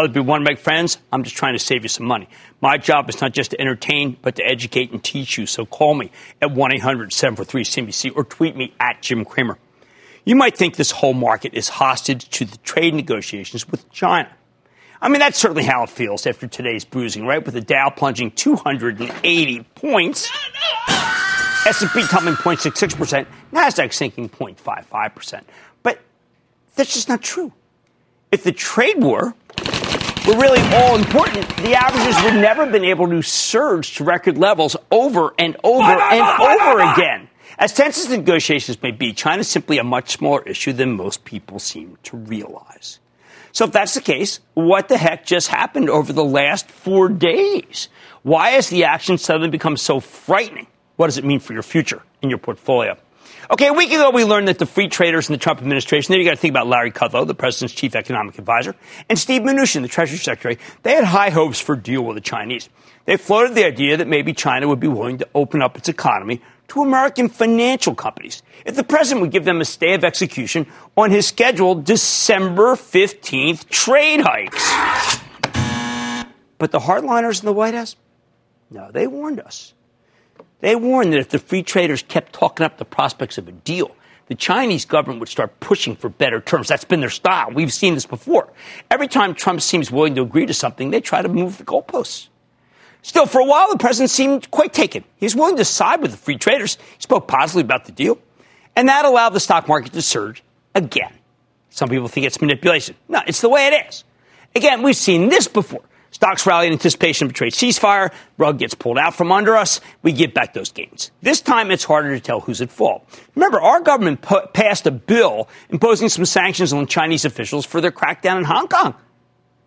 Other people want to make friends. I'm just trying to save you some money. My job is not just to entertain, but to educate and teach you. So call me at 1 800 743 CNBC or tweet me at Jim Cramer. You might think this whole market is hostage to the trade negotiations with China. I mean, that's certainly how it feels after today's bruising, right? With the Dow plunging 280 points, S&P tumbling 0.66%, Nasdaq sinking 0.55%. But that's just not true. If the trade war were really all important, the averages would never have been able to surge to record levels over and over and over again. As tense as the negotiations may be, China is simply a much smaller issue than most people seem to realize. So if that's the case, what the heck just happened over the last four days? Why has the action suddenly become so frightening? What does it mean for your future in your portfolio? Okay, a week ago we learned that the free traders in the Trump administration, there you got to think about Larry Kudlow, the president's chief economic advisor, and Steve Mnuchin, the Treasury Secretary, they had high hopes for a deal with the Chinese. They floated the idea that maybe China would be willing to open up its economy to American financial companies if the president would give them a stay of execution on his scheduled December 15th trade hikes. But the hardliners in the White House, no, they warned us. They warned that if the free traders kept talking up the prospects of a deal, the Chinese government would start pushing for better terms. That's been their style. We've seen this before. Every time Trump seems willing to agree to something, they try to move the goalposts. Still, for a while, the president seemed quite taken. He was willing to side with the free traders. He spoke positively about the deal. And that allowed the stock market to surge again. Some people think it's manipulation. No, it's the way it is. Again, we've seen this before. Stocks rally in anticipation of a trade ceasefire. Rug gets pulled out from under us. We give back those gains. This time, it's harder to tell who's at fault. Remember, our government passed a bill imposing some sanctions on Chinese officials for their crackdown in Hong Kong.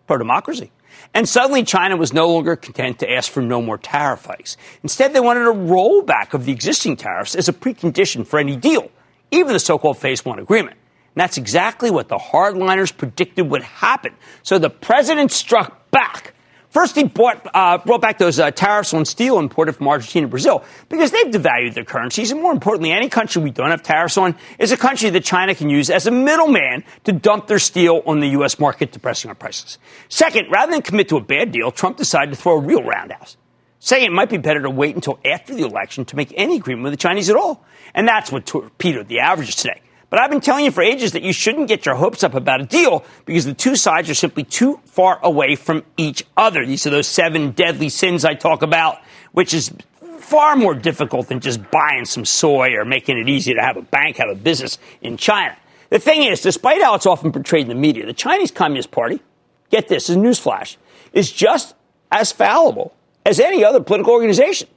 Pro democracy. And suddenly, China was no longer content to ask for no more tariff hikes. Instead, they wanted a rollback of the existing tariffs as a precondition for any deal, even the so called Phase One agreement. And that's exactly what the hardliners predicted would happen. So the president struck back. First, he bought, uh, brought back those uh, tariffs on steel imported from Argentina and Brazil because they've devalued their currencies. And more importantly, any country we don't have tariffs on is a country that China can use as a middleman to dump their steel on the U.S. market, depressing our prices. Second, rather than commit to a bad deal, Trump decided to throw a real roundhouse, saying it might be better to wait until after the election to make any agreement with the Chinese at all. And that's what torpedoed the averages today. But I've been telling you for ages that you shouldn't get your hopes up about a deal because the two sides are simply too far away from each other. These are those seven deadly sins I talk about, which is far more difficult than just buying some soy or making it easy to have a bank have a business in China. The thing is, despite how it's often portrayed in the media, the Chinese Communist Party, get this, is newsflash, is just as fallible as any other political organization.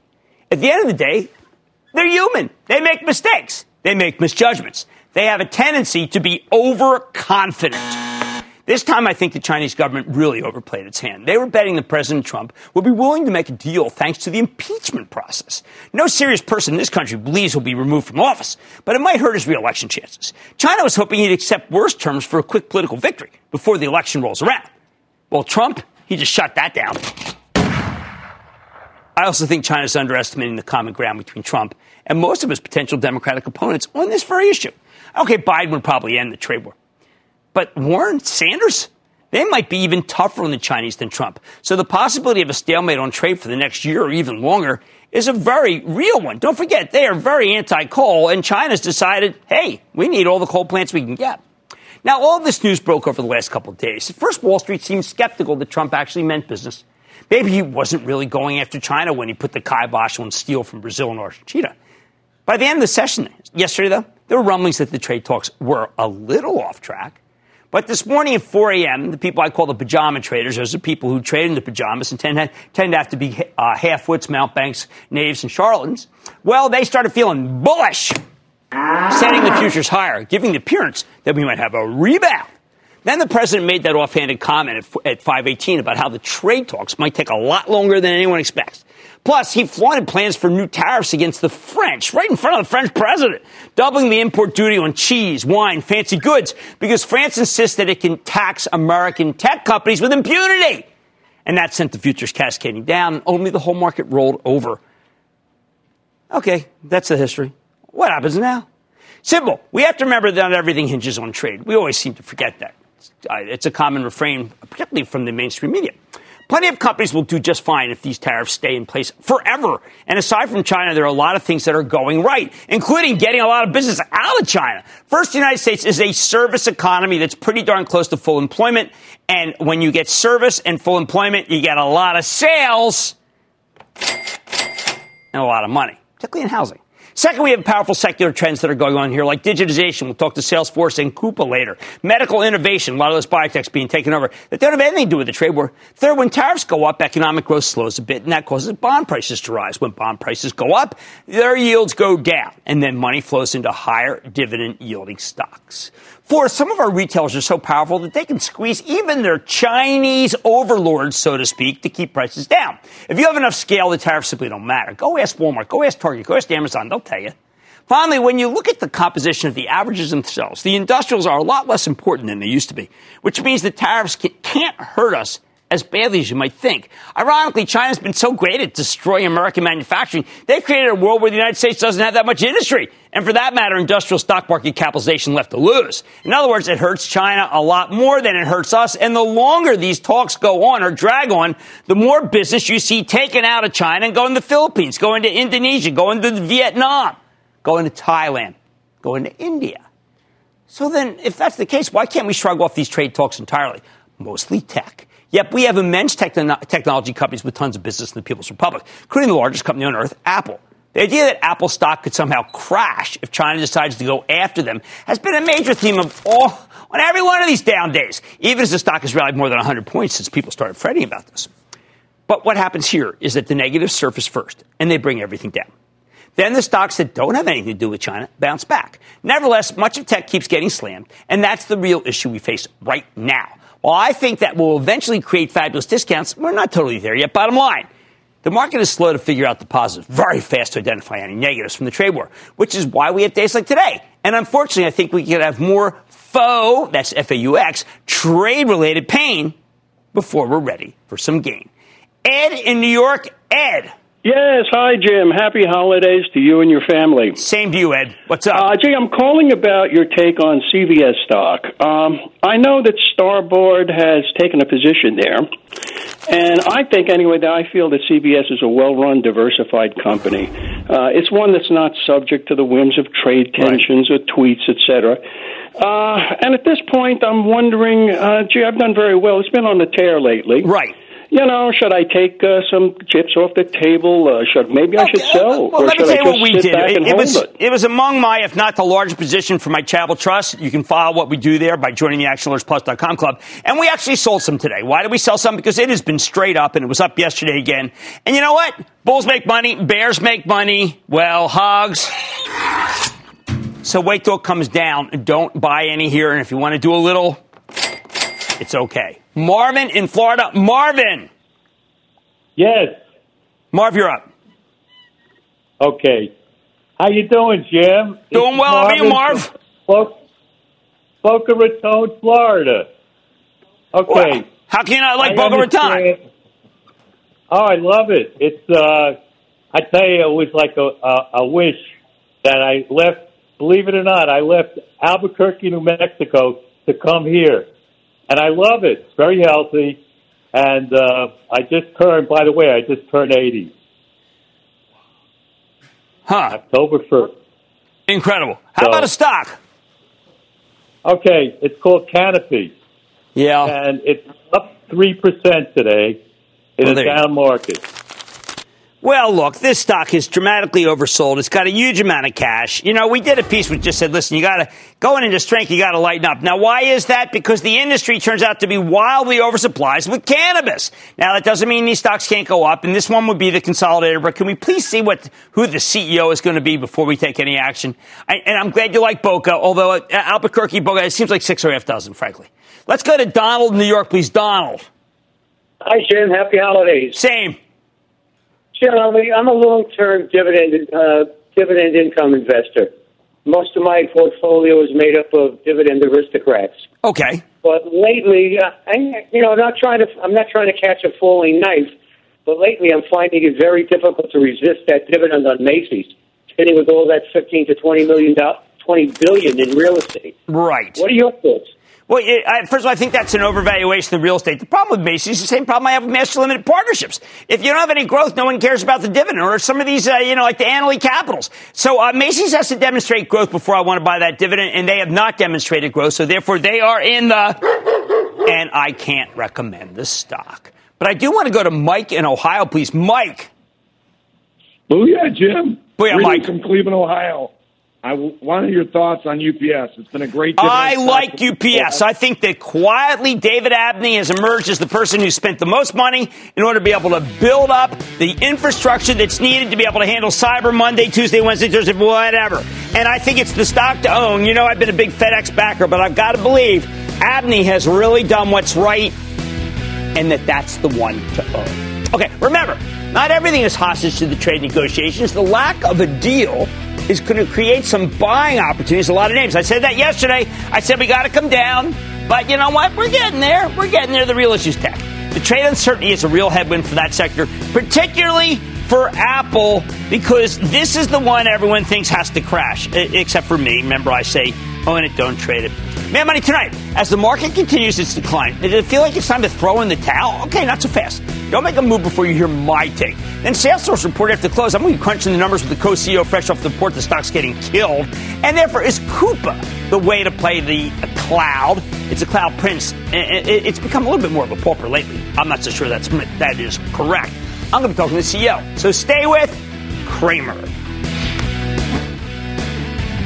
At the end of the day, they're human. They make mistakes. They make misjudgments. They have a tendency to be overconfident. This time, I think the Chinese government really overplayed its hand. They were betting that President Trump would be willing to make a deal thanks to the impeachment process. No serious person in this country believes he'll be removed from office, but it might hurt his reelection chances. China was hoping he'd accept worse terms for a quick political victory before the election rolls around. Well, Trump, he just shut that down. I also think China's underestimating the common ground between Trump and most of his potential Democratic opponents on this very issue. Okay, Biden would probably end the trade war. But Warren, Sanders, they might be even tougher on the Chinese than Trump. So the possibility of a stalemate on trade for the next year or even longer is a very real one. Don't forget, they are very anti coal, and China's decided, hey, we need all the coal plants we can get. Now, all this news broke over the last couple of days. At first, Wall Street seemed skeptical that Trump actually meant business. Maybe he wasn't really going after China when he put the kibosh on steel from Brazil and Argentina. By the end of the session yesterday, though, there were rumblings that the trade talks were a little off track. But this morning at 4 a.m., the people I call the pajama traders, those are people who trade in the pajamas and tend to, tend to have to be uh, half-wits, mountebanks, knaves, and charlatans. Well, they started feeling bullish, setting the futures higher, giving the appearance that we might have a rebound. Then the president made that offhanded comment at 518 about how the trade talks might take a lot longer than anyone expects. Plus, he flaunted plans for new tariffs against the French right in front of the French president, doubling the import duty on cheese, wine, fancy goods, because France insists that it can tax American tech companies with impunity. And that sent the futures cascading down, and only the whole market rolled over. Okay, that's the history. What happens now? Simple. We have to remember that everything hinges on trade. We always seem to forget that. It's uh, a common refrain, particularly from the mainstream media. Plenty of companies will do just fine if these tariffs stay in place forever. And aside from China, there are a lot of things that are going right, including getting a lot of business out of China. First, the United States is a service economy that's pretty darn close to full employment. And when you get service and full employment, you get a lot of sales and a lot of money, particularly in housing. Second, we have powerful secular trends that are going on here, like digitization. We'll talk to Salesforce and Coupa later. Medical innovation, a lot of those biotechs being taken over that don't have anything to do with the trade war. Third, when tariffs go up, economic growth slows a bit, and that causes bond prices to rise. When bond prices go up, their yields go down, and then money flows into higher dividend yielding stocks. Fourth, some of our retailers are so powerful that they can squeeze even their Chinese overlords, so to speak, to keep prices down. If you have enough scale, the tariffs simply don't matter. Go ask Walmart, go ask Target, go ask Amazon, they'll tell you. Finally, when you look at the composition of the averages themselves, the industrials are a lot less important than they used to be, which means the tariffs can't hurt us as badly as you might think. Ironically, China's been so great at destroying American manufacturing, they've created a world where the United States doesn't have that much industry. And for that matter, industrial stock market capitalization left to lose. In other words, it hurts China a lot more than it hurts us. And the longer these talks go on or drag on, the more business you see taken out of China and going to the Philippines, going to Indonesia, going to Vietnam, going to Thailand, going to India. So then, if that's the case, why can't we shrug off these trade talks entirely? Mostly tech. Yep, we have immense techn- technology companies with tons of business in the People's Republic, including the largest company on earth, Apple. The idea that Apple stock could somehow crash if China decides to go after them has been a major theme of all on every one of these down days, even as the stock has rallied more than 100 points since people started fretting about this. But what happens here is that the negatives surface first, and they bring everything down. Then the stocks that don't have anything to do with China bounce back. Nevertheless, much of tech keeps getting slammed, and that's the real issue we face right now. While I think that will eventually create fabulous discounts, we're not totally there yet. Bottom line, the market is slow to figure out the positives, very fast to identify any negatives from the trade war, which is why we have days like today. And unfortunately, I think we could have more faux, that's F-A-U-X, trade-related pain before we're ready for some gain. Ed in New York, Ed. Yes, hi Jim. Happy holidays to you and your family. Same to you, Ed. What's up? Uh, Jay, I'm calling about your take on CVS stock. Um, I know that Starboard has taken a position there, and I think anyway that I feel that CVS is a well-run, diversified company. Uh, it's one that's not subject to the whims of trade tensions right. or tweets, etc. Uh, and at this point, I'm wondering, uh, gee, I've done very well. It's been on the tear lately. Right you know, should I take uh, some chips off the table? Uh, should maybe I should sell, well, or should I just what we did. It, it was it? it was among my, if not the largest position for my Charitable Trust. You can follow what we do there by joining the ActionAlertsPlus.com club. And we actually sold some today. Why did we sell some? Because it has been straight up, and it was up yesterday again. And you know what? Bulls make money, bears make money. Well, hogs. So wait till it comes down. Don't buy any here. And if you want to do a little, it's okay. Marvin in Florida. Marvin. Yes. Marv, you're up. Okay. How you doing, Jim? Doing it's well. How are you, Marv? Boca Raton, Florida. Okay. Well, how can I like I Boca Raton? Oh, I love it. It's uh, I tell you, it was like a, a, a wish that I left believe it or not, I left Albuquerque, New Mexico to come here. And I love it. It's very healthy. And uh, I just turned, by the way, I just turned 80. Huh. October 1st. Incredible. How So- about a stock? Okay, it's called Canopy. Yeah. And it's up 3% today in Well, a down market. Well, look, this stock is dramatically oversold. It's got a huge amount of cash. You know, we did a piece which just said, listen, you got to, going into strength, you got to lighten up. Now, why is that? Because the industry turns out to be wildly oversupplied with cannabis. Now, that doesn't mean these stocks can't go up, and this one would be the consolidator, but can we please see what, who the CEO is going to be before we take any action? I, and I'm glad you like Boca, although uh, Albuquerque, Boca, it seems like six or a half dozen, frankly. Let's go to Donald in New York, please. Donald. Hi, Jim. Happy holidays. Same. Jim, I'm a long-term dividend uh, dividend income investor. Most of my portfolio is made up of dividend aristocrats. Okay. But lately, uh, I, you know, not trying to. I'm not trying to catch a falling knife. But lately, I'm finding it very difficult to resist that dividend on Macy's, sitting with all that 15 to 20 million, do- 20 billion in real estate. Right. What are your thoughts? Well, it, I, first of all, I think that's an overvaluation of real estate. The problem with Macy's is the same problem I have with master limited partnerships. If you don't have any growth, no one cares about the dividend, or some of these, uh, you know, like the Annaly Capitals. So uh, Macy's has to demonstrate growth before I want to buy that dividend, and they have not demonstrated growth, so therefore they are in the. And I can't recommend the stock. But I do want to go to Mike in Ohio, please. Mike. Booyah, Jim. Booyah, Greetings Mike. from Cleveland, Ohio. I w- wanted your thoughts on UPS. It's been a great. I like. UPS. I think that quietly David Abney has emerged as the person who spent the most money in order to be able to build up the infrastructure that's needed to be able to handle Cyber Monday, Tuesday, Wednesday, Thursday, whatever. And I think it's the stock to own. You know, I've been a big FedEx backer, but I've got to believe Abney has really done what's right and that that's the one to own. Okay, remember, not everything is hostage to the trade negotiations. The lack of a deal is going to create some buying opportunities. A lot of names. I said that yesterday. I said we got to come down, but you know what? We're getting there. We're getting there. The real issue's tech. The trade uncertainty is a real headwind for that sector, particularly for Apple, because this is the one everyone thinks has to crash, except for me. Remember, I say oh, own it, don't trade it. Mad Money tonight. As the market continues its decline, does it feel like it's time to throw in the towel? Okay, not so fast. Don't make a move before you hear my take. Then Salesforce report after close. I'm going to be crunching the numbers with the co-CEO fresh off the report. The stock's getting killed. And therefore, is Coupa the way to play the cloud? It's a cloud prince. It's become a little bit more of a pauper lately. I'm not so sure that's that is correct. I'm going to be talking to the CEO. So stay with Cramer.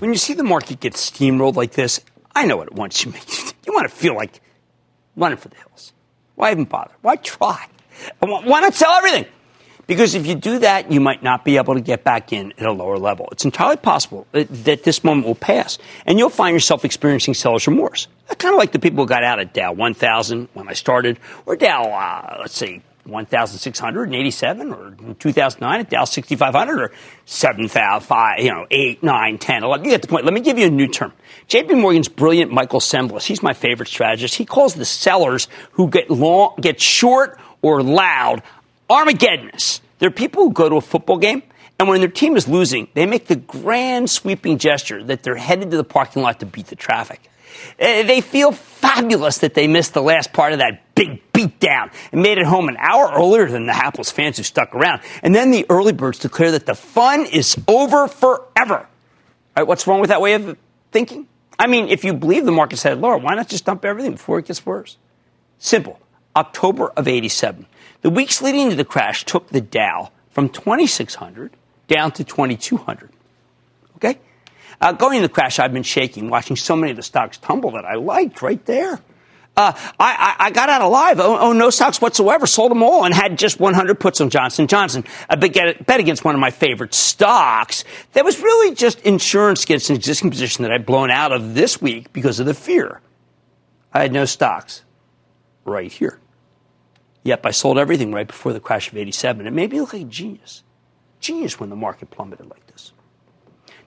When you see the market get steamrolled like this, I know what it wants you. You want to feel like running for the hills. Why even bother? Why try? Why not sell everything? Because if you do that, you might not be able to get back in at a lower level. It's entirely possible that, this moment will pass, and you'll find yourself experiencing seller's remorse. Kind of like the people who got out at Dow 1000 when I started, or Dow, uh, let's say, 1,687 or 2009 at Dow 6,500 or 7,005, you know, 8, 9, 10, 11. You get the point. Let me give you a new term. JP Morgan's brilliant Michael Cembalest, he's my favorite strategist. He calls the sellers who get long, get short or loud Armageddonists. They're people who go to a football game and when their team is losing, they make the grand sweeping gesture that they're headed to the parking lot to beat the traffic. Eh, they feel fabulous that they missed the last part of that big beatdown and made it home an hour earlier than the hapless fans who stuck around. And then the early birds declare that the fun is over forever. What's wrong with that way of thinking? I mean, if you believe the market said, lower, why not just dump everything before it gets worse? Simple. October of 87. The weeks leading to the crash took the Dow from 2,600 down to 2,200. Okay? Uh, going into the crash, I've been shaking, watching so many of the stocks tumble that I liked right there. Uh, I, I, got out alive. Oh, oh, no stocks whatsoever. Sold them all and had just 100 puts on Johnson Johnson. I bet, bet against one of my favorite stocks. That was really just insurance against an existing position that I'd blown out of this week because of the fear. I had no stocks right here. Yep, I sold everything right before the crash of 87. It made me look like a genius genius when the market plummeted like this.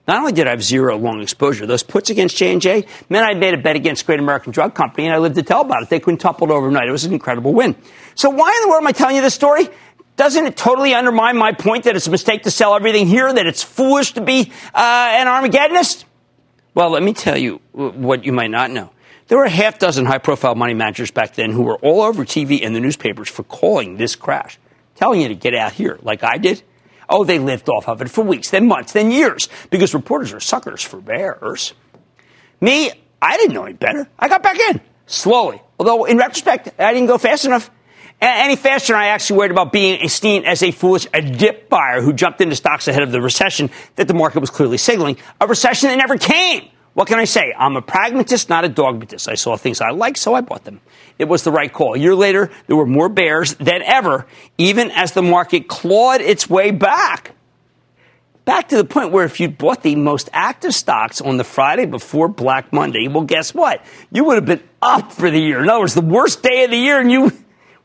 Not only did I have zero long exposure, those puts against J&J meant I'd made a bet against Great American Drug Company, and I lived to tell about it. They couldn't quintupled overnight. It was an incredible win. So why in the world am I telling you this story? Doesn't it totally undermine my point that it's a mistake to sell everything here, that it's foolish to be uh, an Armageddonist? Well, let me tell you what you might not know. There were a half dozen high profile money managers back then who were all over TV and the newspapers for calling this crash, telling you to get out here, like I did Oh, they lived off of it for weeks, then months, then years, because reporters are suckers for bears. Me, I didn't know any better. I got back in slowly. Although, in retrospect, I didn't go fast enough. Any faster, I actually worried about being seen as a foolish a dip buyer who jumped into stocks ahead of the recession that the market was clearly signaling. A recession that never came. What can I say? I'm a pragmatist, not a dogmatist. I saw things I liked, so I bought them. It was the right call. A year later, there were more bears than ever, even as the market clawed its way back. Back to the point where if you'd bought the most active stocks on the Friday before Black Monday, well, guess what? You would have been up for the year. In other words, the worst day of the year, and you,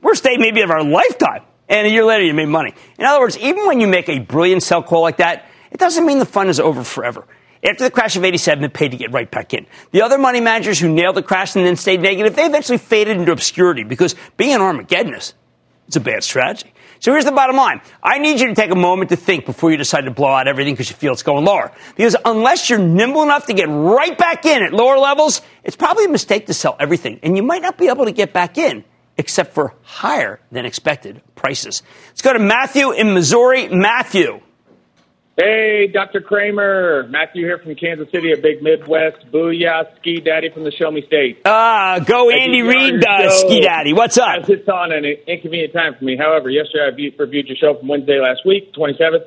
worst day maybe of our lifetime. And a year later, you made money. In other words, even when you make a brilliant sell call like that, it doesn't mean the fun is over forever. After the crash of 87, it paid to get right back in. The other money managers who nailed the crash and then stayed negative, they eventually faded into obscurity because being an Armageddonist, it's a bad strategy. So here's the bottom line. I need you to take a moment to think before you decide to blow out everything because you feel it's going lower. Because unless you're nimble enough to get right back in at lower levels, it's probably a mistake to sell everything. And you might not be able to get back in except for higher than expected prices. Let's go to Matthew in Missouri. Matthew. Hey, Dr. Cramer. Matthew here from Kansas City, a big Midwest. Booyah, ski daddy from the Show Me State. Ah, uh, go Andy Reid, uh, ski daddy. What's up? It's on an inconvenient time for me. However, yesterday I reviewed your show from Wednesday last week, 27th.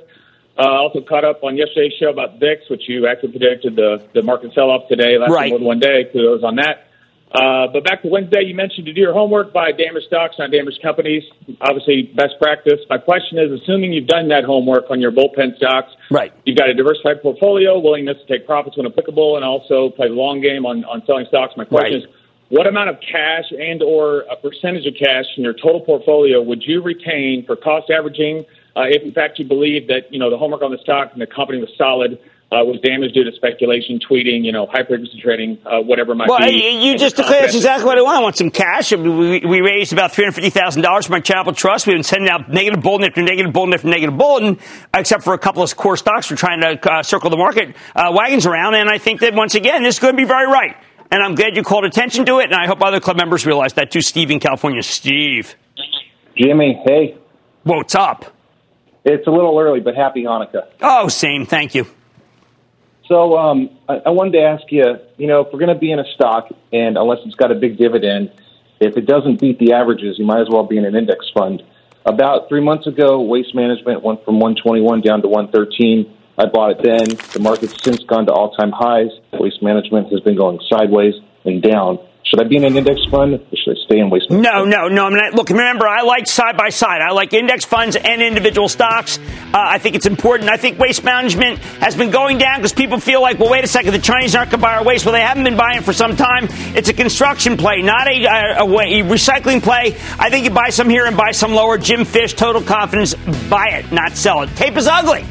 Uh, also caught up on yesterday's show about VIX, which you actually predicted the, the market sell-off today, last right. more than one day. Kudos on that. Uh, but back to Wednesday, you mentioned to do your homework, buy damaged stocks, not damaged companies. Obviously, best practice. My question is, assuming you've done that homework on your bullpen stocks, right? You've got a diversified portfolio, willingness to take profits when applicable, and also play the long game on, on selling stocks. My question right. is, what amount of cash and or a percentage of cash in your total portfolio would you retain for cost averaging? Uh, if in fact you believe that you know the homework on the stock and the company was solid, uh, was damaged due to speculation, tweeting, you know, high frequency trading, uh, whatever might well, be. Well, you just declared that's exactly what I want. I want some cash. We, we raised about $350,000 for my charitable trust. We've been sending out negative bulletin after negative bulletin after negative bulletin, except for a couple of core stocks. We're trying to uh, circle the market uh, wagons around. And I think that once again, this is going to be very right. And I'm glad you called attention to it. And I hope other club members realize that too. Steve in California. Steve. Jimmy, hey. What's up? It's a little early, but happy Hanukkah. Oh, same. Thank you. So um, I, I wanted to ask you, you know, if we're going to be in a stock, and unless it's got a big dividend, if it doesn't beat the averages, you might as well be in an index fund. About three months ago, Waste Management went from 121 down to 113. I bought it then. The market's since gone to all-time highs. Waste Management has been going sideways and down. Should I be in an index fund or should I stay in waste management? No, no, no. I mean, look, remember, I like side by side. I like index funds and individual stocks. Uh, I think it's important. I think waste management has been going down because people feel like, well, wait a second, the Chinese aren't going to buy our waste. Well, they haven't been buying for some time. It's a construction play, not a, a, a, recycling play. I think you buy some here and buy some lower. Jim Fish, total confidence. Buy it, not sell it. Tape is ugly.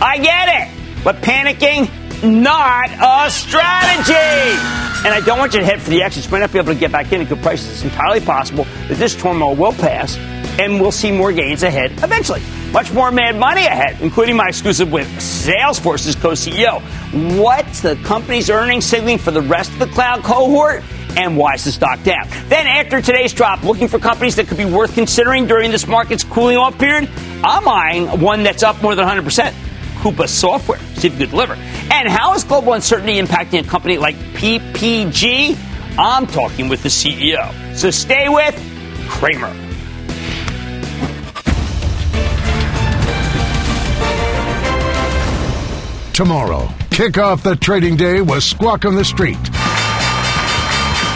I get it. But panicking, not a strategy. And I don't want you to head for the exits. You might not be able to get back in at good prices. It's entirely possible that this turmoil will pass and we'll see more gains ahead eventually. Much more mad money ahead, including my exclusive with Salesforce's co-CEO. What's the company's earnings signaling for the rest of the cloud cohort? And why is the stock down? Then, after today's drop, looking for companies that could be worth considering during this market's cooling off period, I'm eyeing one that's up more than 100%. Coupa Software, see if you can deliver. And how is global uncertainty impacting a company like PPG? I'm talking with the CEO. So stay with Cramer. Tomorrow, kick off the trading day with Squawk on the Street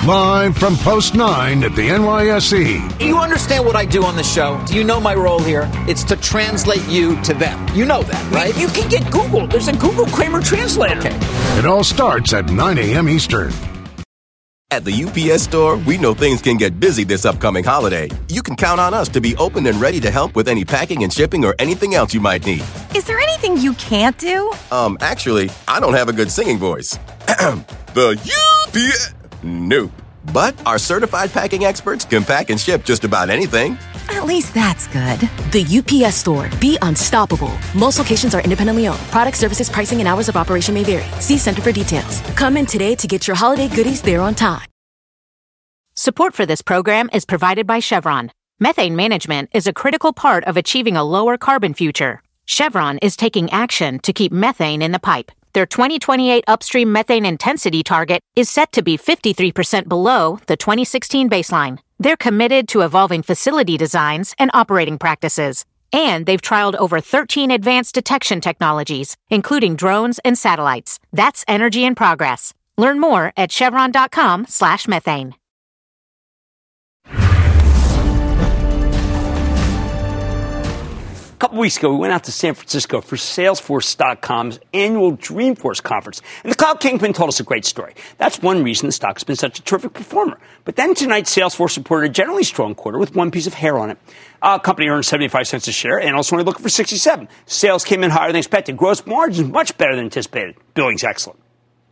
Live from Post 9 at the NYSE. You understand what I do on the show? Do you know my role here? It's to translate you to them. You know that, right? You can get Google. There's a Google Cramer translator. Okay. It all starts at 9 a.m. Eastern. At the UPS store, we know things can get busy this upcoming holiday. You can count on us to be open and ready to help with any packing and shipping or anything else you might need. Is there anything you can't do? Um, actually, I don't have a good singing voice. the UPS. Nope. But our certified packing experts can pack and ship just about anything. At least that's good. The UPS store. Be unstoppable. Most locations are independently owned. Product services, pricing, and hours of operation may vary. See Center for details. Come in today to get your holiday goodies there on time. Support for this program is provided by Chevron. Methane management is a critical part of achieving a lower carbon future. Chevron is taking action to keep methane in the pipe their 2028 upstream methane intensity target is set to be 53% below the 2016 baseline. They're committed to evolving facility designs and operating practices. And they've trialed over 13 advanced detection technologies, including drones and satellites. That's energy in progress. Learn more at chevron.com couple weeks ago, we went out to San Francisco for Salesforce.com's annual Dreamforce conference. And the Cloud Kingpin told us a great story. That's one reason the stock's been such a terrific performer. But then tonight, Salesforce reported a generally strong quarter with one piece of hair on it. Uh, company earned 75 cents a share and also only looking for 67. Sales came in higher than expected. Gross margins much better than anticipated. Billings excellent.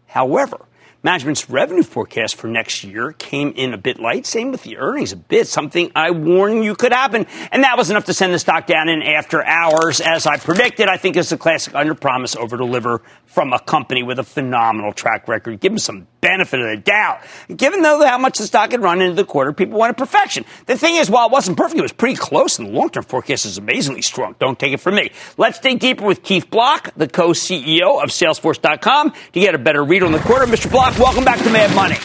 However, Management's revenue forecast for next year came in a bit light. Same with the earnings a bit, something I warned you could happen. And that was enough to send the stock down in after hours. As I predicted, I think it's a classic under promise, over deliver from a company with a phenomenal track record. Give them some benefit of the doubt. Given though how much the stock had run into the quarter, people wanted perfection. The thing is, while it wasn't perfect, it was pretty close, and the long term forecast is amazingly strong. Don't take it from me. Let's dig deeper with Keith Block, the co CEO of Salesforce.com, to get a better read on the quarter. Mr. Block, welcome back to Mad Money.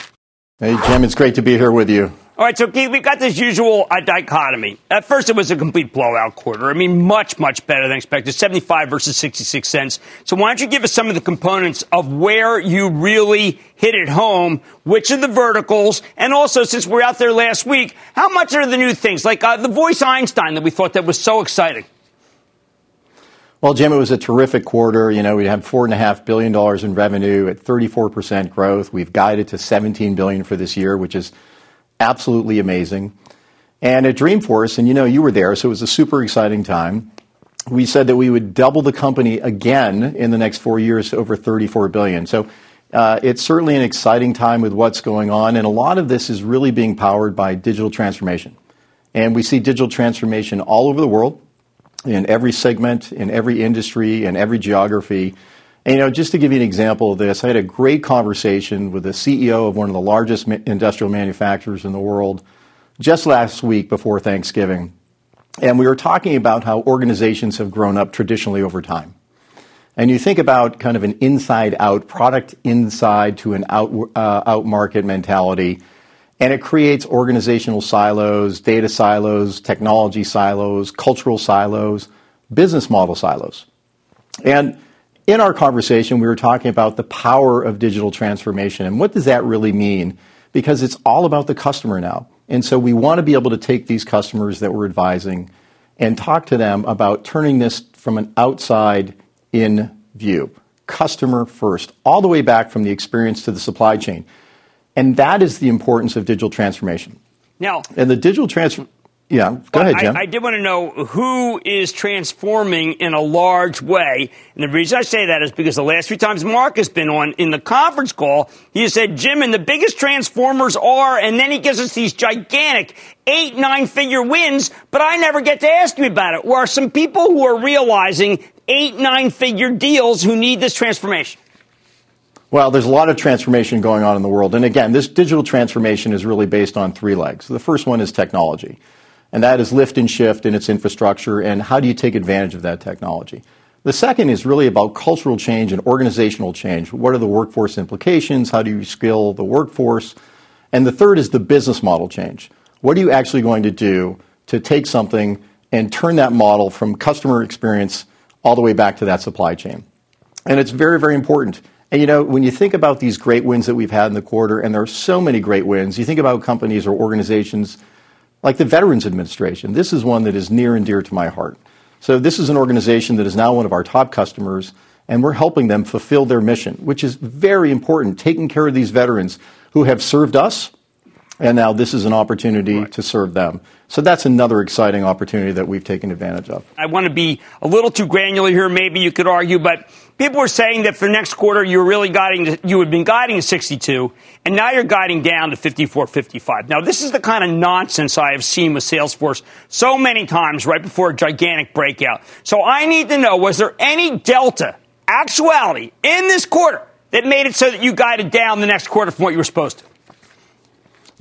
Hey, Jim, it's great to be here with you. All right, so Keith, we've got this usual uh, dichotomy. At first, it was a complete blowout quarter. I mean, much, much better than expected 75 versus 66 cents. So, why don't you give us some of the components of where you really hit it home, which are the verticals, and also, since we are out there last week, how much are the new things, like uh, the voice Einstein that we thought that was so exciting? Well, Jim, it was a terrific quarter. You know, we have four and a half billion dollars in revenue at 34% growth. We've guided to 17 billion for this year, which is absolutely amazing. And at Dreamforce, and you know, you were there, so it was a super exciting time. We said that we would double the company again in the next four years to over 34 billion. So uh, it's certainly an exciting time with what's going on, and a lot of this is really being powered by digital transformation. And we see digital transformation all over the world, in every segment, in every industry, in every geography. And, you know, just to give you an example of this, I had a great conversation with the CEO of one of the largest industrial manufacturers in the world just last week before Thanksgiving. And we were talking about how organizations have grown up traditionally over time. And you think about kind of an inside out, product inside to an out, uh, out market mentality. And it creates organizational silos, data silos, technology silos, cultural silos, business model silos. And in our conversation, we were talking about the power of digital transformation and what does that really mean because it's all about the customer now. And so we want to be able to take these customers that we're advising and talk to them about turning this from an outside in view, customer first, all the way back from the experience to the supply chain. And that is the importance of digital transformation. Now, and the digital transfer yeah, go ahead, Jim. I, I, did want to know who is transforming in a large way. And the reason I say that is because the last few times Mark has been on in the conference call, he said, Jim, and the biggest transformers are, and then he gives us these gigantic eight, nine figure wins, but I never get to ask you about it. Where are some people who are realizing eight, nine figure deals who need this transformation? Well, there's a lot of transformation going on in the world. And again, this digital transformation is really based on three legs. The first one is technology and that is lift and shift in its infrastructure, and how do you take advantage of that technology? The second is really about cultural change and organizational change. What are the workforce implications? How do you skill the workforce? And the third is the business model change. What are you actually going to do to take something and turn that model from customer experience all the way back to that supply chain? And it's very, very important. And you know, when you think about these great wins that we've had in the quarter, and there are so many great wins, you think about companies or organizations like the Veterans Administration. This is one that is near and dear to my heart. So, this is an organization that is now one of our top customers, and we're helping them fulfill their mission, which is very important, taking care of these veterans who have served us, and now this is an opportunity right. to serve them. So that's another exciting opportunity that we've taken advantage of. I want to be a little too granular here, maybe you could argue, but people were saying that for next quarter you were really guiding to, you had been guiding to 62 and now you're guiding down to 54 55 now this is the kind of nonsense i have seen with salesforce so many times right before a gigantic breakout. So i need to know was there any delta actuality in this quarter that made it so that you guided down the next quarter from what you were supposed to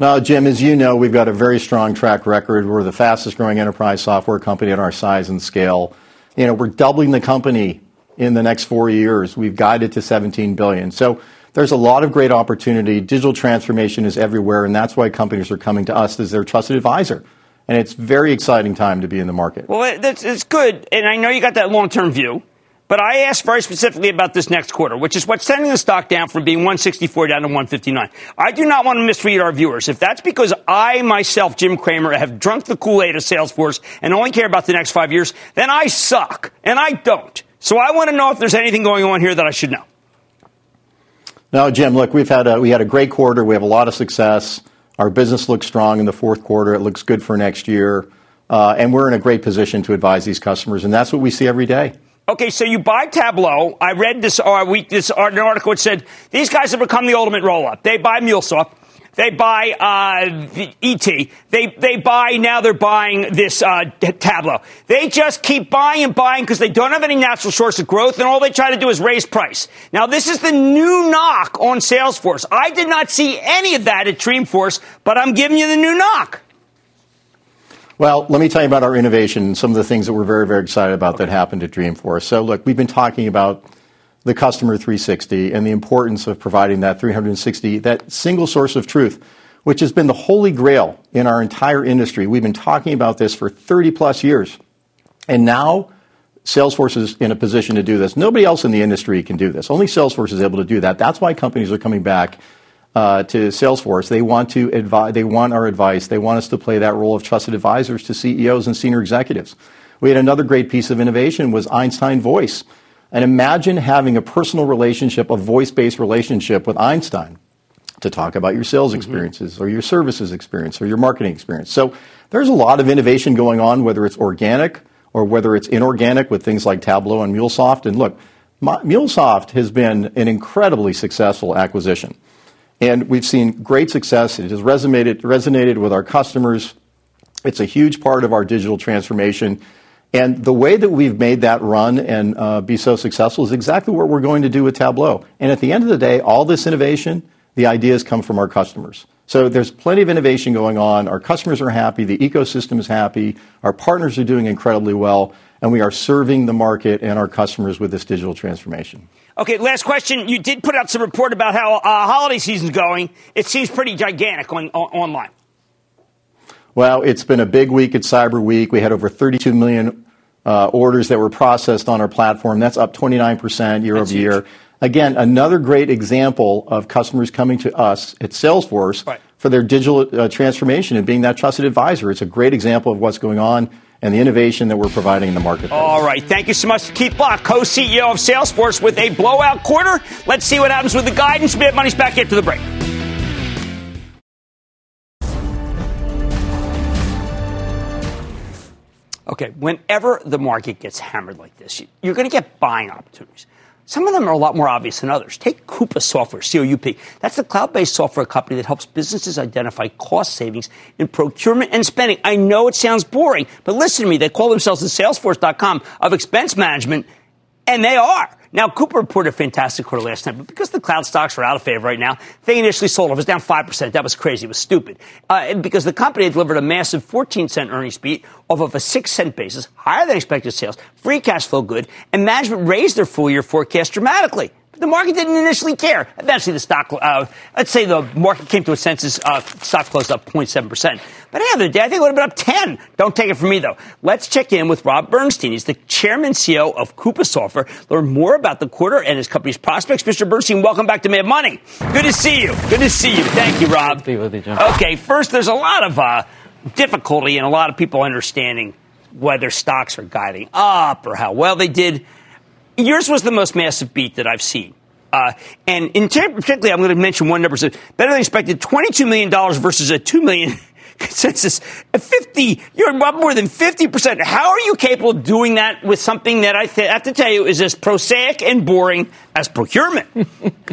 now, Jim, as you know, we've got a very strong track record. We're the fastest growing enterprise software company at our size and scale. You know, we're doubling the company in the next four years. We've guided to 17 billion. So there's a lot of great opportunity. Digital transformation is everywhere, and that's why companies are coming to us as their trusted advisor. And it's very exciting time to be in the market. Well, that's, it's good, and I know you got that long-term view. But I asked very specifically about this next quarter, which is what's sending the stock down from being 164 down to 159. I do not want to misread our viewers. If that's because I myself, Jim Cramer, have drunk the Kool-Aid of Salesforce and only care about the next five years, then I suck, and I don't. So I want to know if there's anything going on here that I should know. No, Jim. Look, we've had a, we had a great quarter. We have a lot of success. Our business looks strong in the fourth quarter. It looks good for next year, uh, and we're in a great position to advise these customers. And that's what we see every day. Okay, so you buy Tableau. I read this uh, week this an article. It said these guys have become the ultimate roll up. They buy MuleSoft. They buy uh, ET. They they buy now. They're buying this uh, Tableau. They just keep buying and buying because they don't have any natural source of growth, and all they try to do is raise price. Now this is the new knock on Salesforce. I did not see any of that at Dreamforce, but I'm giving you the new knock. Well, let me tell you about our innovation and some of the things that we're very, very excited about that happened at Dreamforce. So, look, we've been talking about the customer 360 and the importance of providing that 360, that single source of truth, which has been the holy grail in our entire industry. We've been talking about this for 30 plus years. And now Salesforce is in a position to do this. Nobody else in the industry can do this. Only Salesforce is able to do that. That's why companies are coming back uh, to Salesforce. They want to advise. They want our advice. They want us to play that role of trusted advisors to CEOs and senior executives. We had another great piece of innovation was Einstein Voice, and imagine having a personal relationship, a voice-based relationship with Einstein to talk about your sales mm-hmm. experiences mm-hmm. or your services experience or your marketing experience. So there's a lot of innovation going on, whether it's organic or whether it's inorganic with things like Tableau and MuleSoft. And look, MuleSoft has been an incredibly successful acquisition. And we've seen great success. It has resonated, resonated with our customers. It's a huge part of our digital transformation. And the way that we've made that run and uh, be so successful is exactly what we're going to do with Tableau. And at the end of the day, all this innovation, the ideas come from our customers. So there's plenty of innovation going on. Our customers are happy. The ecosystem is happy. Our partners are doing incredibly well. And we are serving the market and our customers with this digital transformation. Okay, last question. You did put out some report about how uh, holiday season's going. It seems pretty gigantic on, on, online. Well, it's been a big week at Cyber Week. We had over 32 million uh, orders that were processed on our platform. That's up 29% year That's over year. Again, another great example of customers coming to us at Salesforce right. for their digital uh, transformation and being that trusted advisor. It's a great example of what's going on and the innovation that we're providing in the market. All right. Thank you so much, Keith Block, co CEO of Salesforce, with a blowout quarter. Let's see what happens with the guidance. Mad Money's back after the break. Okay, whenever the market gets hammered like this, you're going to get buying opportunities. Some of them are a lot more obvious than others. Take Coupa Software, C-O-U-P. That's the cloud-based software company that helps businesses identify cost savings in procurement and spending. I know it sounds boring, but listen to me. They call themselves the Salesforce.com of expense management, and they are. Now, Coupa reported a fantastic quarter last night, but because the cloud stocks are out of favor right now, they initially sold. It was down 5%. That was crazy. It was stupid. Uh, because the company delivered a massive 14 cent earnings beat off of a 6 cent basis, higher than expected sales, free cash flow good, and management raised their full year forecast dramatically. The market didn't initially care. Eventually, the stock, uh, let's say the market came to a census, uh, stock closed up 0.7%. But end of the day, I think it would have been up 10. Don't take it from me, though. Let's check in with Rob Bernstein. He's the chairman CEO of Coupa Software. Learn more about the quarter and his company's prospects. Mr. Bernstein, welcome back to Mad Money. Good to see you. Good to see you. Thank you, Rob. Be with you, John. Okay, first, there's a lot of uh, difficulty and a lot of people understanding whether stocks are guiding up or how well they did yours was the most massive beat that I've seen. Uh, and in particularly, I'm going to mention one number. So better than expected, $22 million versus a $2 million consensus. 50, you're up more than 50%. How are you capable of doing that with something that I th- have to tell you is as prosaic and boring as procurement?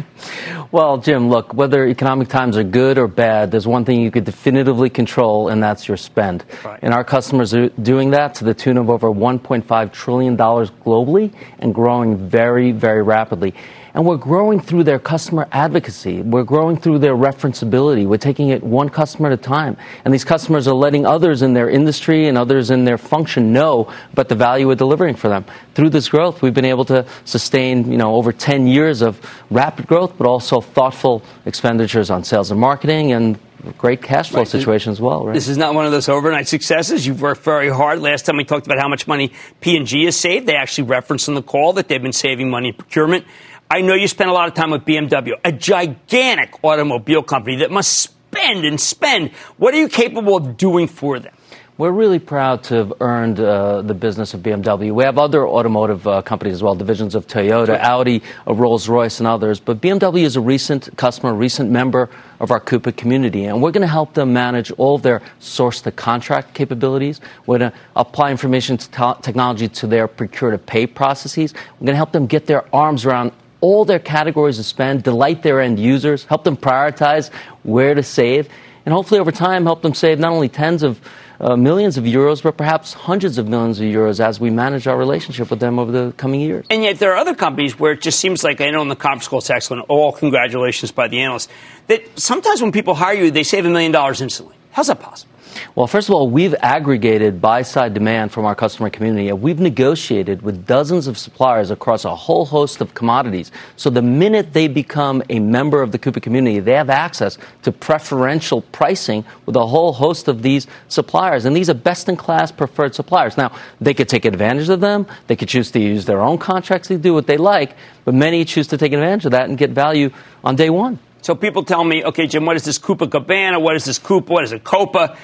well, Jim, look, whether economic times are good or bad, there's one thing you could definitively control, and that's your spend. Right. And our customers are doing that to the tune of over $1.5 trillion globally and growing very, very rapidly. And we're growing through their customer advocacy. We're growing through their referenceability. We're taking it one customer at a time. And these customers are letting others in their industry and others in their function know about the value we're delivering for them. Through this growth, we've been able to sustain, you know, over 10 years of rapid growth, but also thoughtful expenditures on sales and marketing and great cash flow right. situation as well, right? This is not one of those overnight successes. You've worked very hard. Last time we talked about how much money P&G has saved, they actually referenced in the call that they've been saving money in procurement. I know you spend a lot of time with BMW, a gigantic automobile company that must spend and spend. What are you capable of doing for them? We're really proud to have earned uh, the business of BMW. We have other automotive uh, companies as well, divisions of Toyota, Audi, uh, Rolls Royce, and others. But BMW is a recent customer, recent member of our Coupa community, and we're going to help them manage all of their source to contract capabilities. We're going to apply information technology to their procure to pay processes. We're going to help them get their arms around all their categories of spend, delight their end users, help them prioritize where to save, and hopefully over time help them save not only tens of uh, millions of euros, but perhaps hundreds of millions of euros as we manage our relationship with them over the coming years. And yet, there are other companies where it just seems like I know in the conference call, it's excellent. All congratulations by the analysts. That sometimes when people hire you, they save a million dollars instantly. How's that possible? Well, first of all, we've aggregated buy side demand from our customer community, and we've negotiated with dozens of suppliers across a whole host of commodities. So the minute they become a member of the Coupa community, they have access to preferential pricing with a whole host of these suppliers. And these are best in class preferred suppliers. Now, they could take advantage of them, they could choose to use their own contracts, they do what they like, but many choose to take advantage of that and get value on day one. So people tell me, okay, Jim, what is this Coupa Cabana? What is this Coupa? What is it, Copa?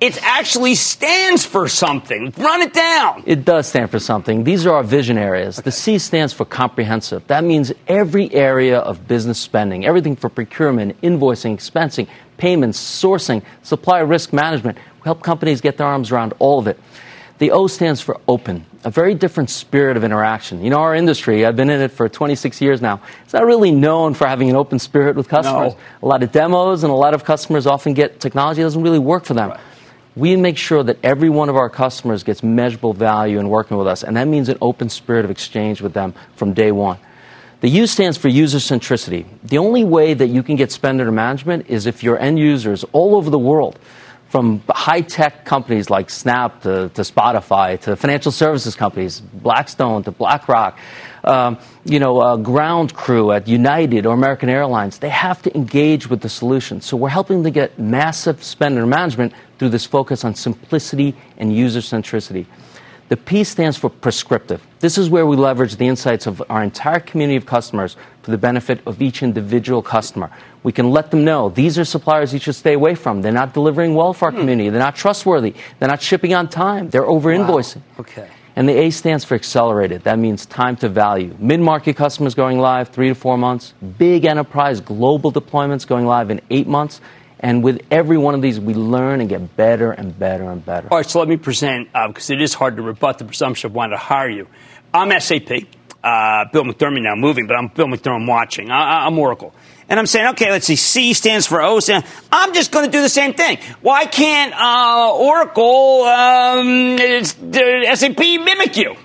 It actually stands for something. Run it down. It does stand for something. These are our vision areas. Okay. The C stands for comprehensive. That means every area of business spending, everything for procurement, invoicing, expensing, payments, sourcing, supplier risk management. We help companies get their arms around all of it. The O stands for open, a very different spirit of interaction. You know, our industry, I've been in it for 26 years now, it's not really known for having an open spirit with customers. No. A lot of demos and a lot of customers often get technology that doesn't really work for them. Right we make sure that every one of our customers gets measurable value in working with us, and that means an open spirit of exchange with them from day one. The U stands for user centricity. The only way that you can get spend under management is if your end users all over the world, from high tech companies like Snap to, to, Spotify to financial services companies, Blackstone to BlackRock, um, you know, uh, ground crew at United or American Airlines, they have to engage with the solution. So we're helping to get massive spend management through this focus on simplicity and user centricity. The P stands for prescriptive. This is where we leverage the insights of our entire community of customers for the benefit of each individual customer. We can let them know these are suppliers you should stay away from. They're not delivering well for our hmm. community. They're not trustworthy. They're not shipping on time. They're over invoicing. Okay. And the A stands for accelerated. That means time to value. Mid market customers going live three to four months. Big enterprise global deployments going live in eight months. And with every one of these, we learn and get better and better and better. All right, so let me present, uh, because it is hard to rebut the presumption of wanting to hire you. I'm SAP. Uh, Bill McDermott now moving, but I'm Bill McDermott watching. I, I'm Oracle. And I'm saying, okay, let's see, C stands for O. Stand. I'm just going to do the same thing. Why can't uh, Oracle, um, it's- uh, SAP mimic you?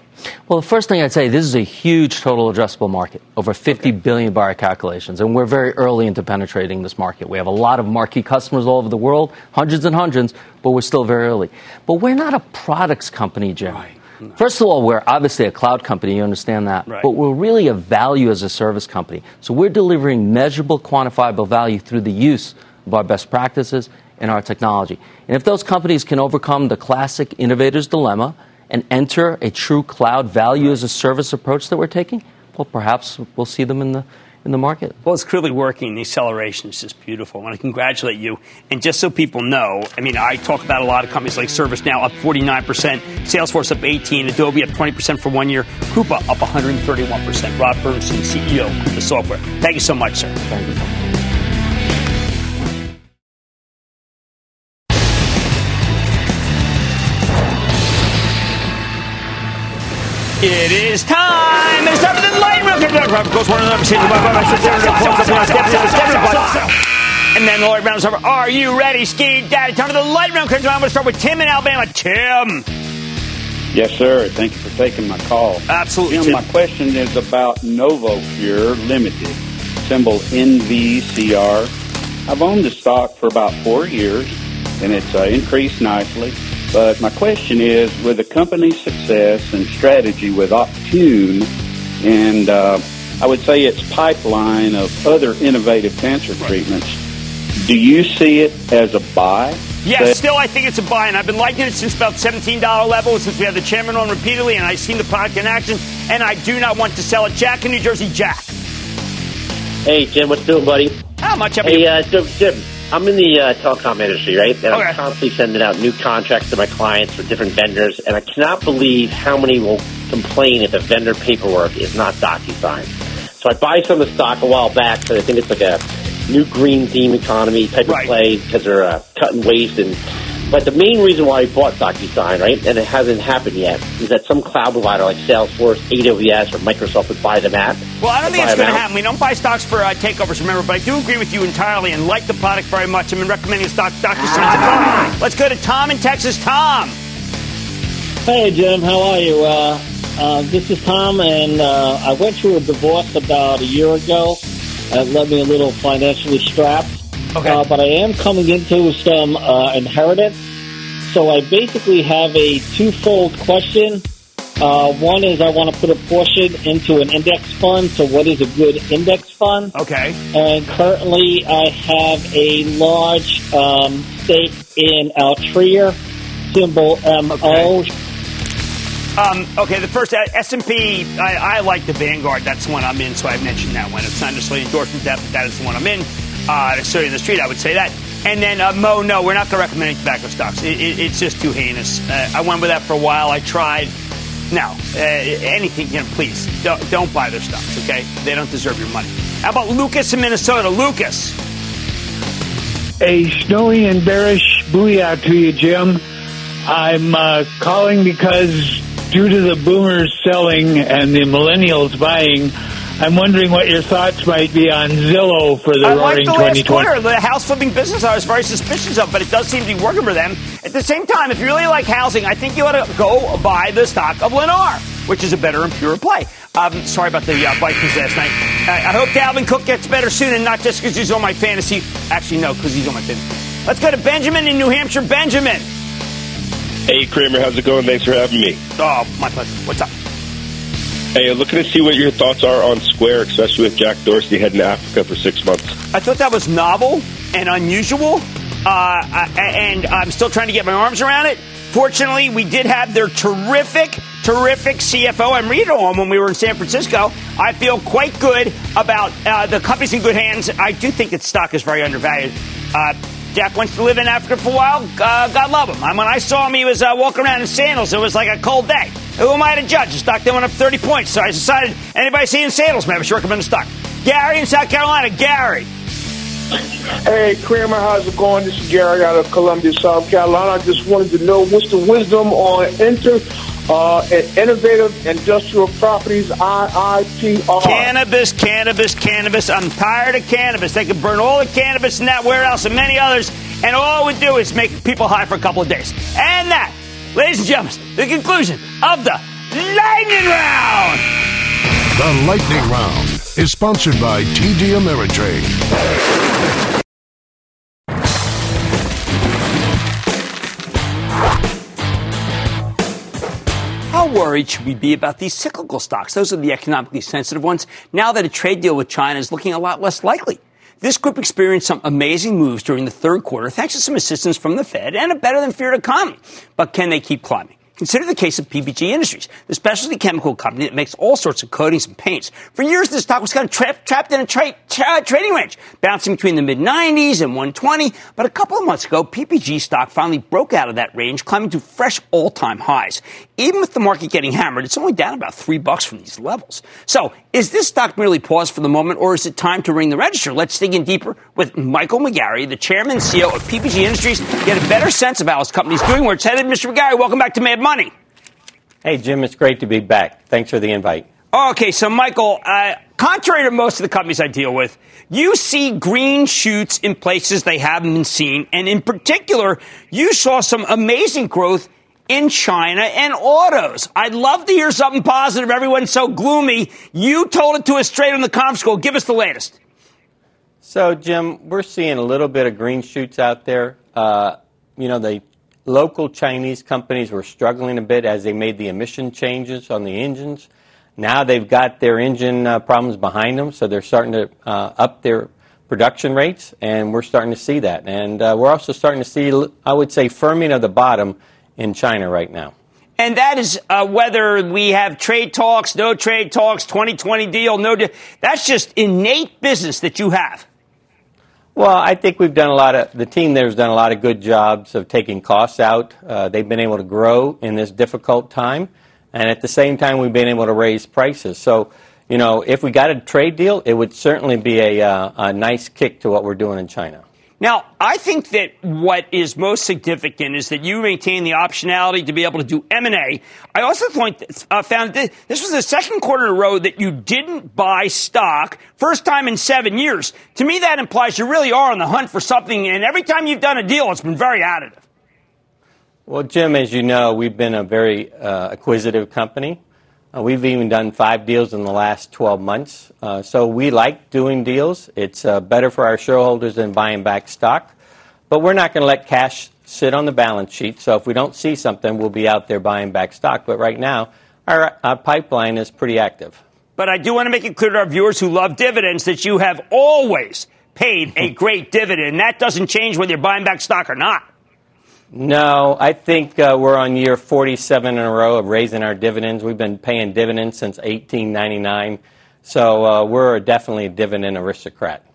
Well, the first thing I'd say, this is a huge total addressable market, over 50 billion by our calculations, and we're very early into penetrating this market. We have a lot of marquee customers all over the world, hundreds and hundreds, but we're still very early. But we're not a products company, Jim. First of all, we're obviously a cloud company, you understand that. Right. But we're really a value as a service company. So we're delivering measurable, quantifiable value through the use of our best practices and our technology. And if those companies can overcome the classic innovator's dilemma and enter a true cloud value as a service approach that we're taking, well, perhaps we'll see them in the in the market. Well, it's clearly working. The acceleration is just beautiful. I want to congratulate you. And just so people know, I mean, I talk about a lot of companies like ServiceNow up 49%, Salesforce up 18, Adobe up 20% for one year, Coupa up 131%. Rob Bernstein, CEO of the Software. Thank you so much, sir. Thank you. It is time. It's time for the light round. Of course, one of them says, and then the light round is over. Are you ready, Ski Daddy? Time for the light round. I'm going to start with Tim in Alabama. Tim. Yes, sir. Thank you for taking my call. Absolutely. Jim, Tim. my question is about NovoCure Limited, symbol NVCR. I've owned the stock for about four years, and it's uh, increased nicely. But my question is, with the company's success and strategy with Optune, and uh, I would say its pipeline of other innovative cancer treatments, do you see it as a buy? Yeah, That- still I think it's a buy, and I've been liking it since about $17 level, since we had the chairman on repeatedly, and I've seen the product in action, and I do not want to sell it. Jack in New Jersey, Jack. Hey, Jim, what's doing, buddy? How much have Hey, you? uh, Jim, Jim, I'm in the uh, telecom industry, right? And Okay. I'm constantly sending out new contracts to my clients for different vendors, and I cannot believe how many will complain if the vendor paperwork is not DocuSign. So I buy some of the stock a while back because I think it's like a new green theme economy type of play because they're uh, cutting waste and. But the main reason why I bought DocuSign, right, and it hasn't happened yet, is that some cloud provider like Salesforce, AWS, or Microsoft would buy them out. Well, I don't think it's going to happen. We don't buy stocks for uh, takeovers, remember, but I do agree with you entirely and like the product very much. I've been recommending the stock Dr. Science. Let's go to Tom in Texas. Tom. Hey, Jim. How are you? Uh, uh, this is Tom, and uh, I went through a divorce about a year ago. It led me a little financially strapped. Okay. Uh, but I am coming into some uh, inheritance. So I basically have a twofold question. Uh, one is I want to put a portion into an index fund. So what is a good index fund? Okay. And currently I have a large um, stake in Altria, symbol MO. Um, okay, the first uh, S&P, I, I like the Vanguard. That's the one I'm in, so I've mentioned that one. It's not necessarily endorsement that, but that is the one I'm in. Uh, certainly in the street, I would say that. And then uh, Mo, no, we're not going to recommend any tobacco stocks. It, it, it's just too heinous. Uh, I went with that for a while. I tried. No, uh, anything, you know, please don't, don't buy their stocks. Okay, they don't deserve your money. How about Lucas in Minnesota? Lucas. A snowy and bearish booyah to you, Jim. I'm uh, calling because due to the boomers selling and the millennials buying, I'm wondering what your thoughts might be on Zillow for the I like roaring the last 2020. quarter. The house flipping business I was very suspicious of, but it does seem to be working for them. At the same time, if you really like housing, I think you ought to go buy the stock of Lennar, which is a better and purer play. Um, sorry about the uh, Vikings last night. I, I hope Dalvin Cook gets better soon, and not just because he's on my fantasy. Actually, no, because he's on my fantasy. Let's go to Benjamin in New Hampshire. Benjamin. Hey, Cramer, how's it going? Thanks for having me. Oh, my pleasure. What's up? Hey, looking to see what your thoughts are on Square, especially with Jack Dorsey heading to Africa for six months. I thought that was novel and unusual, uh, and I'm still trying to get my arms around it. Fortunately, we did have their terrific, terrific CFO. Reading on when we were in San Francisco. I feel quite good about uh, the company's in good hands. I do think its stock is very undervalued. Uh, Jack wants to live in Africa for a while. Uh, God love him. I mean, when I saw him, he was uh, walking around in sandals. It was like a cold day. Who am I to judge? The stock then went up 30 points. So I decided anybody seeing sandals, maybe I should recommend the stock. Gary in South Carolina. Gary. Hey, Cramer, how's it going? This is Gary out of Columbia, South Carolina. I just wanted to know what's the wisdom on Enter uh, Innovative Industrial Properties, IIPR. Cannabis, cannabis, cannabis. I'm tired of cannabis. They can burn all the cannabis in that warehouse and many others, and all it would do is make people high for a couple of days. And that, ladies and gentlemen, the conclusion of the Lightning Round. The Lightning Round is sponsored by TD Ameritrade. How worried should we be about these cyclical stocks? Those are the economically sensitive ones. Now that a trade deal with China is looking a lot less likely. This group experienced some amazing moves during the third quarter thanks to some assistance from the Fed and a better than feared economy. But can they keep climbing? Consider the case of PPG Industries, the specialty chemical company that makes all sorts of coatings and paints. For years, this stock was kind of tra- trapped in a tra- tra- trading range, bouncing between the mid 90s and 120. But a couple of months ago, PPG stock finally broke out of that range, climbing to fresh all-time highs. Even with the market getting hammered, it's only down about three bucks from these levels. So, is this stock merely paused for the moment, or is it time to ring the register? Let's dig in deeper with Michael McGarry, the chairman and CEO of PPG Industries, get a better sense of how his company's doing, where it's headed. Mr. McGarry, welcome back to Mad Money. Hey, Jim, it's great to be back. Thanks for the invite. Okay, so Michael, uh, contrary to most of the companies I deal with, you see green shoots in places they haven't been seen, and in particular, you saw some amazing growth in China and autos. I'd love to hear something positive. Everyone's so gloomy. You told it to us straight on the conference call. Give us the latest. So, Jim, we're seeing a little bit of green shoots out there. Uh, you know, the local Chinese companies were struggling a bit as they made the emission changes on the engines. Now they've got their engine uh, problems behind them, so they're starting to uh, up their production rates, and we're starting to see that. And uh, we're also starting to see, I would say, firming of the bottom in China right now. And that is uh, whether we have trade talks, no trade talks, 2020 deal, no deal. That's just innate business that you have. Well, I think we've done a lot of, the team there has done a lot of good jobs of taking costs out. Uh, they've been able to grow in this difficult time. And at the same time, we've been able to raise prices. So, you know, if we got a trade deal, it would certainly be a, uh, a nice kick to what we're doing in China. Now, I think that what is most significant is that you maintain the optionality to be able to do M&A. I also think, uh, found that this was the second quarter in a row that you didn't buy stock, first time in seven years. To me, that implies you really are on the hunt for something, and every time you've done a deal, it's been very additive. Well, Jim, as you know, we've been a very uh, acquisitive company. Uh, we've even done five deals in the last 12 months. Uh, so we like doing deals. It's uh, better for our shareholders than buying back stock. But we're not going to let cash sit on the balance sheet. So if we don't see something, we'll be out there buying back stock. But right now, our, our pipeline is pretty active. But I do want to make it clear to our viewers who love dividends that you have always paid a great dividend. That doesn't change whether you're buying back stock or not. No, I think uh, we're on year 47 in a row of raising our dividends. We've been paying dividends since 1899. So uh, we're definitely a dividend aristocrat.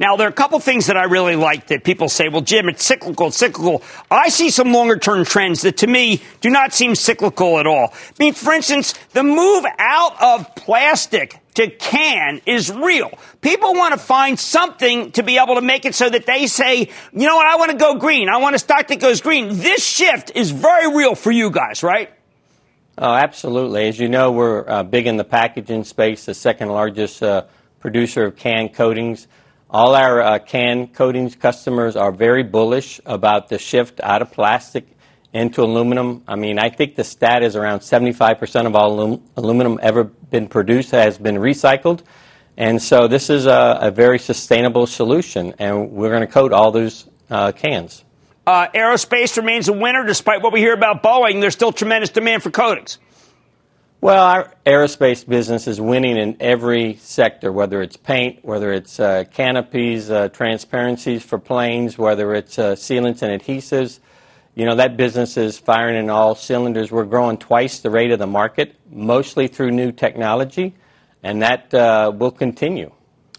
Now, there are a couple things that I really like that people say, well, Jim, it's cyclical, it's cyclical. I see some longer term trends that to me do not seem cyclical at all. I mean, for instance, the move out of plastic to can is real. People want to find something to be able to make it so that they say, you know what, I want to go green. I want a stock that goes green. This shift is very real for you guys, right? Oh, absolutely. As you know, we're uh, big in the packaging space, the second largest uh, producer of can coatings. All our uh, can coatings customers are very bullish about the shift out of plastic into aluminum. I mean, I think the stat is around 75% of all alum- aluminum ever been produced has been recycled. And so this is a, a very sustainable solution, and we're going to coat all those uh, cans. Uh, aerospace remains a winner despite what we hear about Boeing. There's still tremendous demand for coatings. Well, our aerospace business is winning in every sector, whether it's paint, whether it's uh, canopies, uh, transparencies for planes, whether it's uh, sealants and adhesives. you know, that business is firing in all cylinders. We're growing twice the rate of the market, mostly through new technology, and that uh, will continue.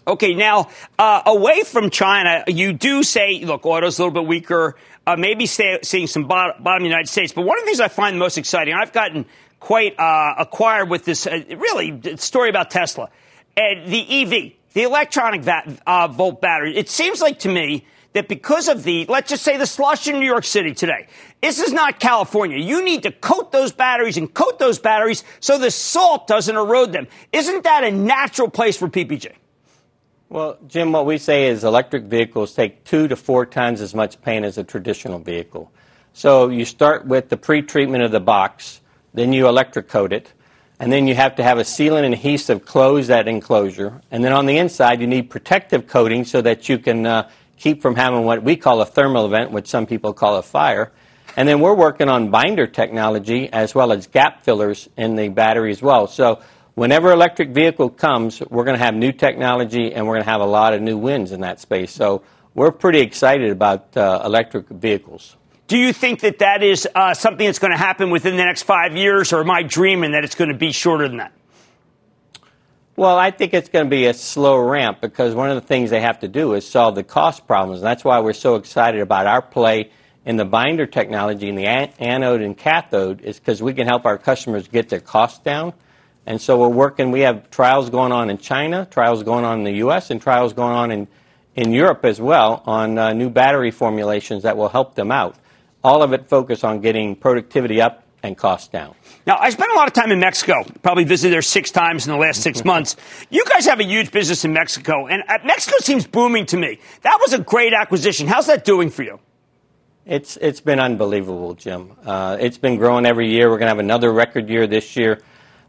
Okay, now uh, away from China, you do say, look, auto's a little bit weaker. Uh, maybe say, seeing some bottom, bottom United States. But one of the things I find most exciting, I've gotten quite uh, acquired with this uh, really story about Tesla and the EV, the electronic va- uh, volt battery. It seems like to me that because of the, let's just say the slush in New York City today, this is not California. You need to coat those batteries and coat those batteries so the salt doesn't erode them. Isn't that a natural place for PPG? Well, Jim, what we say is electric vehicles take two to four times as much paint as a traditional vehicle. So you start with the pre-treatment of the box, then you electric coat it, and then you have to have a sealant and adhesive close that enclosure, and then on the inside you need protective coating so that you can uh, keep from having what we call a thermal event, which some people call a fire. And then we're working on binder technology as well as gap fillers in the battery as well. So whenever electric vehicle comes, we're going to have new technology and we're going to have a lot of new wins in that space. So we're pretty excited about uh, electric vehicles. Do you think that that is uh, something that's going to happen within the next five years, or am I dreaming that it's going to be shorter than that? Well, I think it's going to be a slow ramp because one of the things they have to do is solve the cost problems. And that's why we're so excited about our play in the binder technology in the anode and cathode is because we can help our customers get their costs down. And so we're working, we have trials going on in China, trials going on in the U.S., and trials going on in, in Europe as well on uh, new battery formulations that will help them out. All of it focused on getting productivity up and costs down. Now, I spent a lot of time in Mexico, probably visited there six times in the last six months. You guys have a huge business in Mexico, and uh, Mexico seems booming to me. That was a great acquisition. How's that doing for you? It's, it's been unbelievable, Jim. Uh, it's been growing every year. We're going to have another record year this year.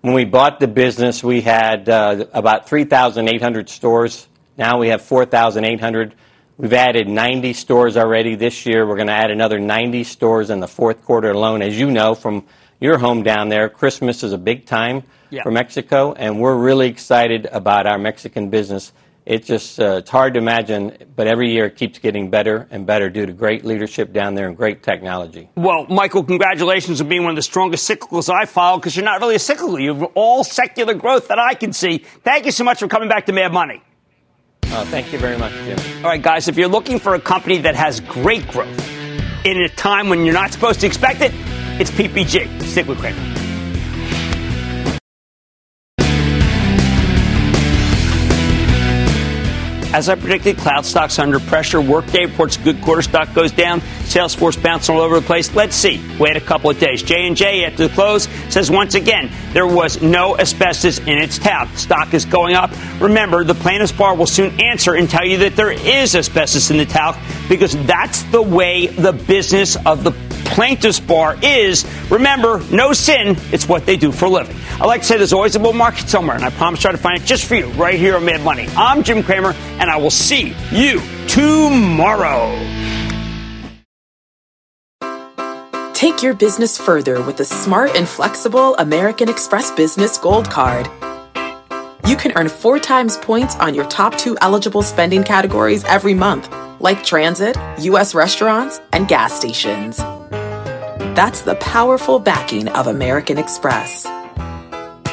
When we bought the business, we had uh, about 3,800 stores. Now we have 4,800. We've added 90 stores already this year. We're going to add another 90 stores in the fourth quarter alone. As you know from your home down there, Christmas is a big time yeah. for Mexico, and we're really excited about our Mexican business. It's just uh, it's hard to imagine, but every year it keeps getting better and better due to great leadership down there and great technology. Well, Michael, congratulations on being one of the strongest cyclicals I follow because you're not really a cyclical. You have all secular growth that I can see. Thank you so much for coming back to Mad Money. Uh, thank you very much, Jim. All right, guys, if you're looking for a company that has great growth in a time when you're not supposed to expect it, it's PPG. Stick with Cramer. As I predicted, cloud stocks under pressure. Workday reports good quarter stock goes down. Salesforce bouncing all over the place. Let's see. Wait a couple of days. J and J after the close says once again there was no asbestos in its talc. Stock is going up. Remember, the plaintiff's bar will soon answer and tell you that there is asbestos in the talc because that's the way the business of the plaintiff's bar is. Remember, no sin. It's what they do for a living. I like to say there's always a bull market somewhere, and I promise to try to find it just for you right here on Mad Money. I'm Jim Cramer, and I will see you tomorrow. Take your business further with the smart and flexible American Express Business Gold Card. You can earn four times points on your top two eligible spending categories every month, like transit, U.S. restaurants, and gas stations. That's the powerful backing of American Express.